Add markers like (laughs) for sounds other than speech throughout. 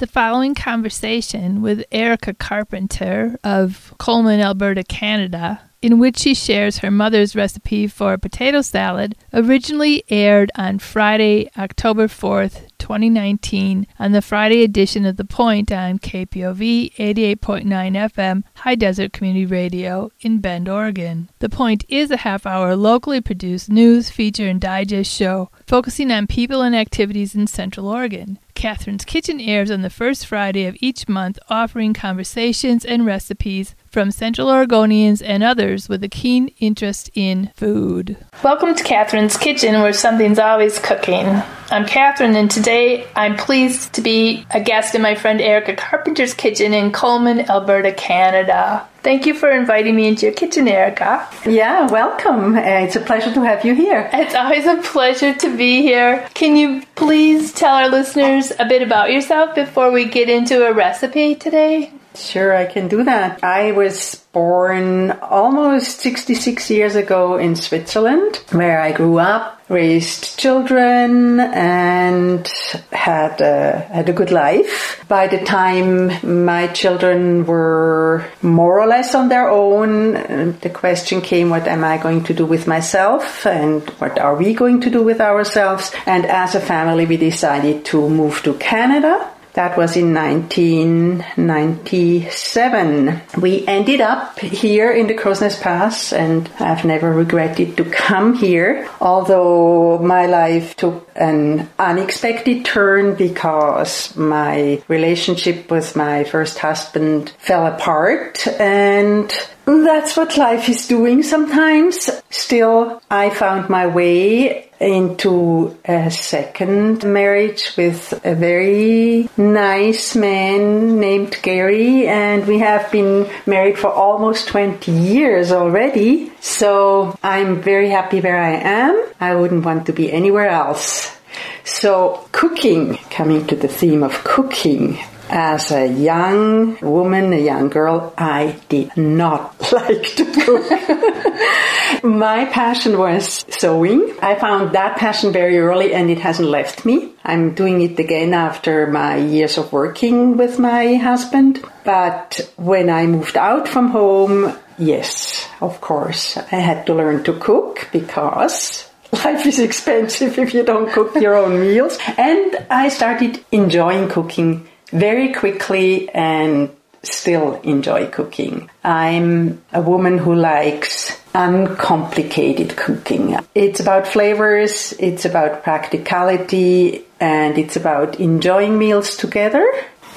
The following conversation with Erika Carpenter of Coleman, Alberta, Canada, in which she shares her mother's recipe for a potato salad, originally aired on Friday, October 4th, 2019, on the Friday edition of The Point on KPOV 88.9 FM High Desert Community Radio in Bend, Oregon. The Point is a half hour locally produced news, feature, and digest show focusing on people and activities in Central Oregon. Catherine's Kitchen airs on the first Friday of each month, offering conversations and recipes from Central Oregonians and others with a keen interest in food. Welcome to Catherine's Kitchen, where something's always cooking. I'm Catherine, and today I'm pleased to be a guest in my friend Erika Carpenter's kitchen in Coleman, Alberta, Canada. Thank you for inviting me into your kitchen, Erika. Yeah, welcome. Uh, it's a pleasure to have you here. It's always a pleasure to be here. Can you please tell our listeners a bit about yourself before we get into a recipe today? Sure, I can do that. I was born almost 66 years ago in Switzerland, where I grew up, raised children, and had a, had a good life. By the time my children were more or less on their own, um, the question came, what am I going to do with myself? And what are we going to do with ourselves? And as a family, we decided to move to Canada that was in 1997. We ended up here in the Crowsnest Pass and I've never regretted to come here, although my life took an unexpected turn because my relationship with my first husband fell apart and that's what life is doing sometimes. Still, I found my way into a second marriage with a very nice man named Gary, and we have been married for almost 20 years already. So I'm very happy where I am. I wouldn't want to be anywhere else. So, cooking, coming to the theme of cooking, as a young woman, a young girl, I did not (laughs) like to cook. (laughs) My passion was sewing. I found that passion very early and it hasn't left me. I'm doing it again after my years of working with my husband. But when I moved out from home, yes, of course, I had to learn to cook because (laughs) life is expensive if you don't cook your own meals. And I started enjoying cooking very quickly and still enjoy cooking. I'm a woman who likes uncomplicated cooking. It's about flavors, it's about practicality, and it's about enjoying meals together.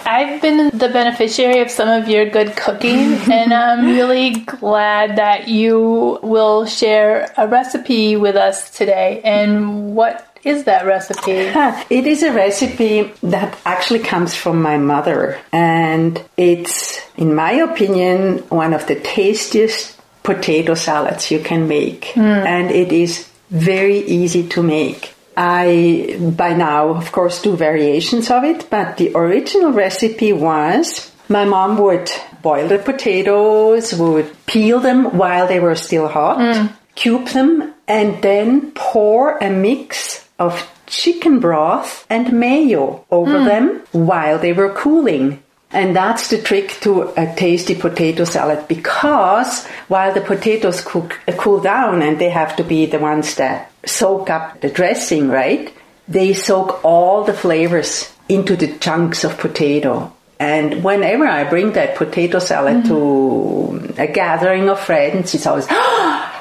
I've been the beneficiary of some of your good cooking, (laughs) and I'm really glad that you will share a recipe with us today. And what is that recipe? (laughs) It is a recipe that actually comes from my mother, and it's, in my opinion, one of the tastiest potato salads you can make. Mm. And it is very easy to make. I, by now, of course, do variations of it, but the original recipe was my mom would boil the potatoes, would peel them while they were still hot, mm. cube them, and then pour a mix of chicken broth and mayo over mm. them while they were cooling. And that's the trick to a tasty potato salad because while the potatoes cook, uh, cool down and they have to be the ones that soak up the dressing, right? They soak all the flavors into the chunks of potato. And whenever I bring that potato salad mm. to a gathering of friends, it's always, oh, (gasps)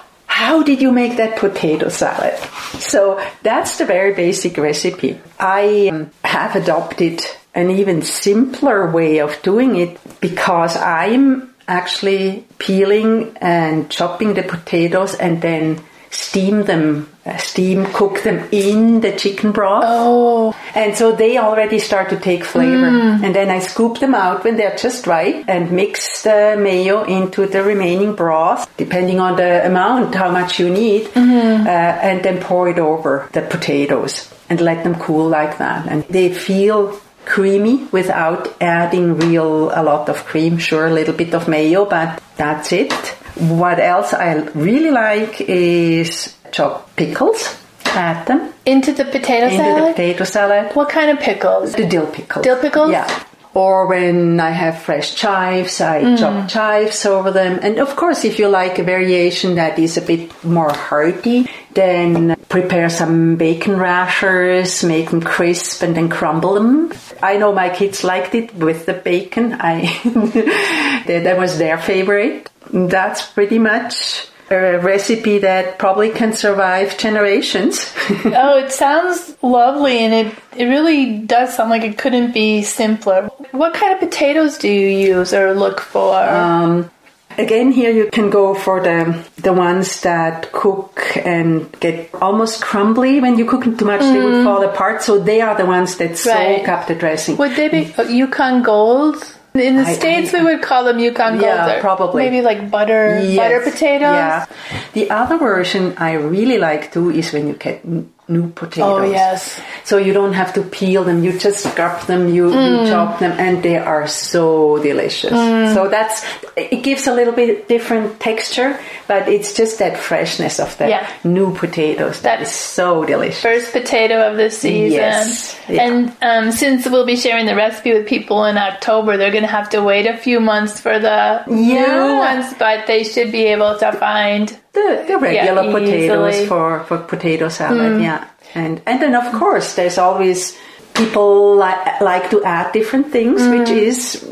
how did you make that potato salad? So that's the very basic recipe. I um, have adopted an even simpler way of doing it because I'm actually peeling and chopping the potatoes and then steam them, uh, steam cook them in the chicken broth. Oh. And so they already start to take flavor. Mm. And then I scoop them out when they're just right and mix the mayo into the remaining broth, depending on the amount, how much you need, mm-hmm. uh, and then pour it over the potatoes and let them cool like that. And they feel creamy without adding real a lot of cream. Sure, a little bit of mayo, but that's it. What else I really like is chopped pickles. Add them into the potato into salad. the potato salad. What kind of pickles? The dill pickles. Dill pickles. Yeah. Or when I have fresh chives, I mm. chop chives over them. And of course, if you like a variation that is a bit more hearty, then prepare some bacon rashers, make them crisp, and then crumble them. I know my kids liked it with the bacon. I (laughs) that was their favorite. That's pretty much a recipe that probably can survive generations. (laughs) oh, it sounds lovely and it, it really does sound like it couldn't be simpler. What kind of potatoes do you use or look for? Um, again, here you can go for the the ones that cook and get almost crumbly. When you cook them too much, they would mm. fall apart. So they are the ones that soak up the dressing. Would they be Yukon Gold? In the I- States, I- we would call them Yukon Gold. Yeah, or probably. Maybe like butter, Yes. butter potatoes. Yeah. The other version I really like too is when you get new potatoes. Oh, yes. So you don't have to peel them. You just scrap them. You, Mm. you chop them, and they are so delicious. So that's it. Gives a little bit different texture, but it's just that freshness of the Yeah. new potatoes that is That's so delicious. First potato of the season. Yes. Yeah. And um, since we'll be sharing the recipe with people in October, they're going to have to wait a few months for the Yeah. new ones, but they should be able to find. The, the regular Yeah, potatoes easily. for, for potato salad, mm. yeah. And and then of course there's always people li- like to add different things, which mm. is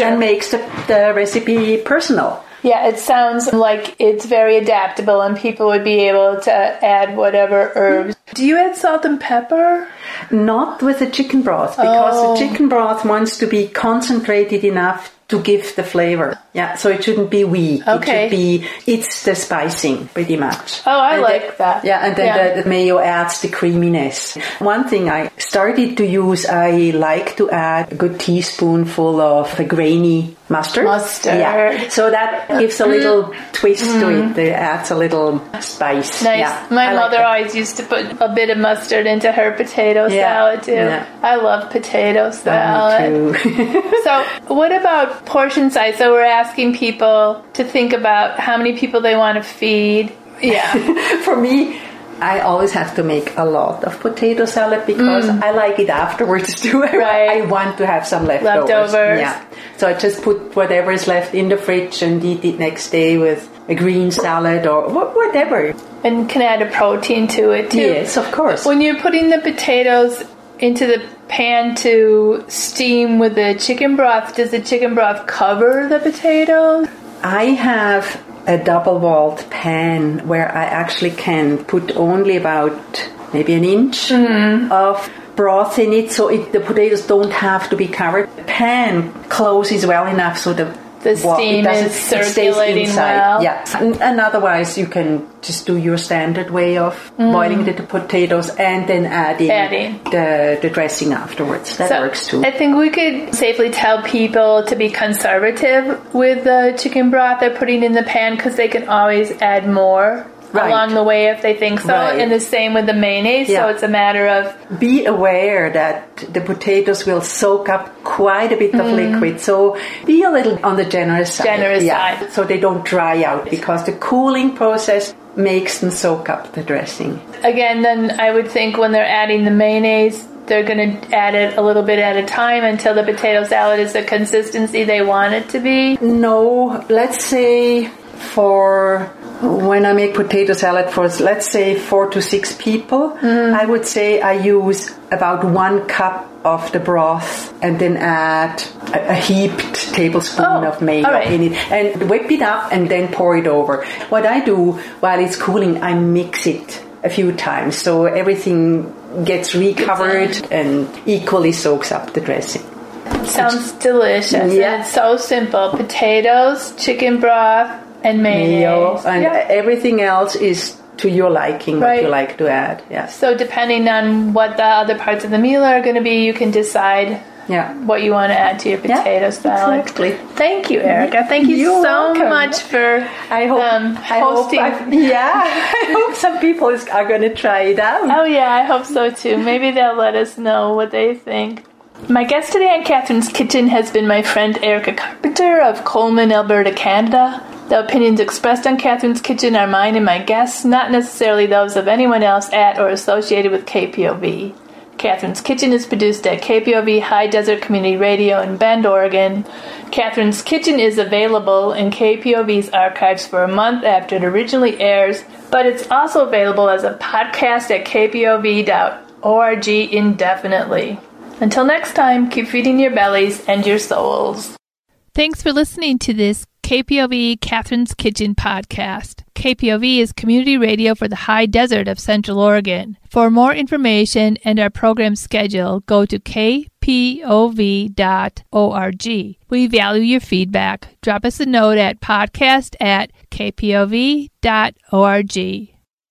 and makes the, the recipe personal. Yeah, it sounds like it's very adaptable and people would be able to add whatever herbs. Do you add salt and pepper? Not with the chicken broth because Oh. the chicken broth wants to be concentrated enough to give the flavor. Yeah, so it shouldn't be weak. Okay. It should be it's the spicing pretty much. Oh, I And like that. Yeah, and then Yeah. The, the mayo adds the creaminess. One thing I started to use, I like to add a good teaspoonful of a grainy mustard. Mustard. Yeah. So that gives a mm. little twist to it. Mm. It adds a little spice. Nice. Yeah, My I mother that. always used to put a bit of mustard into her potato Yeah, salad too. yeah. I love potato Me salad. too. (laughs) So, what about portion size? So, we're asking people to think about how many people they want to feed. Yeah. (laughs) For me, I always have to make a lot of potato salad because I like it afterwards (laughs) too. I- Mm. Right. I want to have some leftovers. Leftovers. Yeah. So I just put whatever is left in the fridge and eat it next day with a green salad or whatever. and can add a protein to it too. Yes, of course. When you're putting the potatoes into the pan to steam with the chicken broth, does the chicken broth cover the potatoes? I have a double walled pan where I actually can put only about maybe an inch Mm-hmm. of broth in it so it, the potatoes don't have to be covered. The pan closes well enough so the The steam is circulating well. Yeah, and, and otherwise you can just do your standard way of boiling the, the potatoes and then adding, Mm. Adding. the the dressing afterwards. That So, works too. I think we could safely tell people to be conservative with the chicken broth they're putting in the pan because they can always add more Right. along the way if they think so. Right. And the same with the mayonnaise. So it's a matter of be aware that the potatoes will soak up quite a bit of liquid. So be a little on the generous side. Mm. Generous side. So they don't dry out because the cooling process makes them soak up the dressing. again, then I would think when they're adding the mayonnaise, they're going to add it a little bit at a time until the potato salad is the consistency they want it to be. No, let's say for when I make potato salad for let's say four to six people, Mm. I would say I use about one cup of the broth and then add a, a heaped tablespoon Oh, of mayo right. in it and whip it up and then pour it over. What I do while it's cooling, I mix it a few times so everything gets recovered and equally soaks up the dressing. Sounds delicious. Yeah. And it's so simple. Potatoes, chicken broth, and mayo and Yeah. everything else is to your liking what you like to add yes So depending on what the other parts of the meal are going to be, you can decide yeah what you want to add to your Yeah, salad. exactly. Thank you, Erika. Thank you You're so welcome. much for i hope um, I hosting. I've- (laughs) yeah i hope some people is, are going to try it out Oh, yeah, I hope so too. Maybe they'll let us know what they think. My guest today on Catherine's Kitchen has been my friend Erika Carpenter of Coleman, Alberta, Canada. The opinions expressed on Catherine's Kitchen are mine and my guests, not necessarily those of anyone else at or associated with KPOV. Catherine's Kitchen is produced at KPOV High Desert Community Radio in Bend, Oregon. Catherine's Kitchen is available in KPOV's archives for a month after it originally airs, but it's also available as a podcast at kpov.org indefinitely. Until next time, keep feeding your bellies and your souls. Thanks for listening to this KPOV Catherine's Kitchen podcast. KPOV is community radio for the high desert of Central Oregon. For more information and our program schedule, go to kpov.org. We value your feedback. Drop us a note at podcast at kpov.org.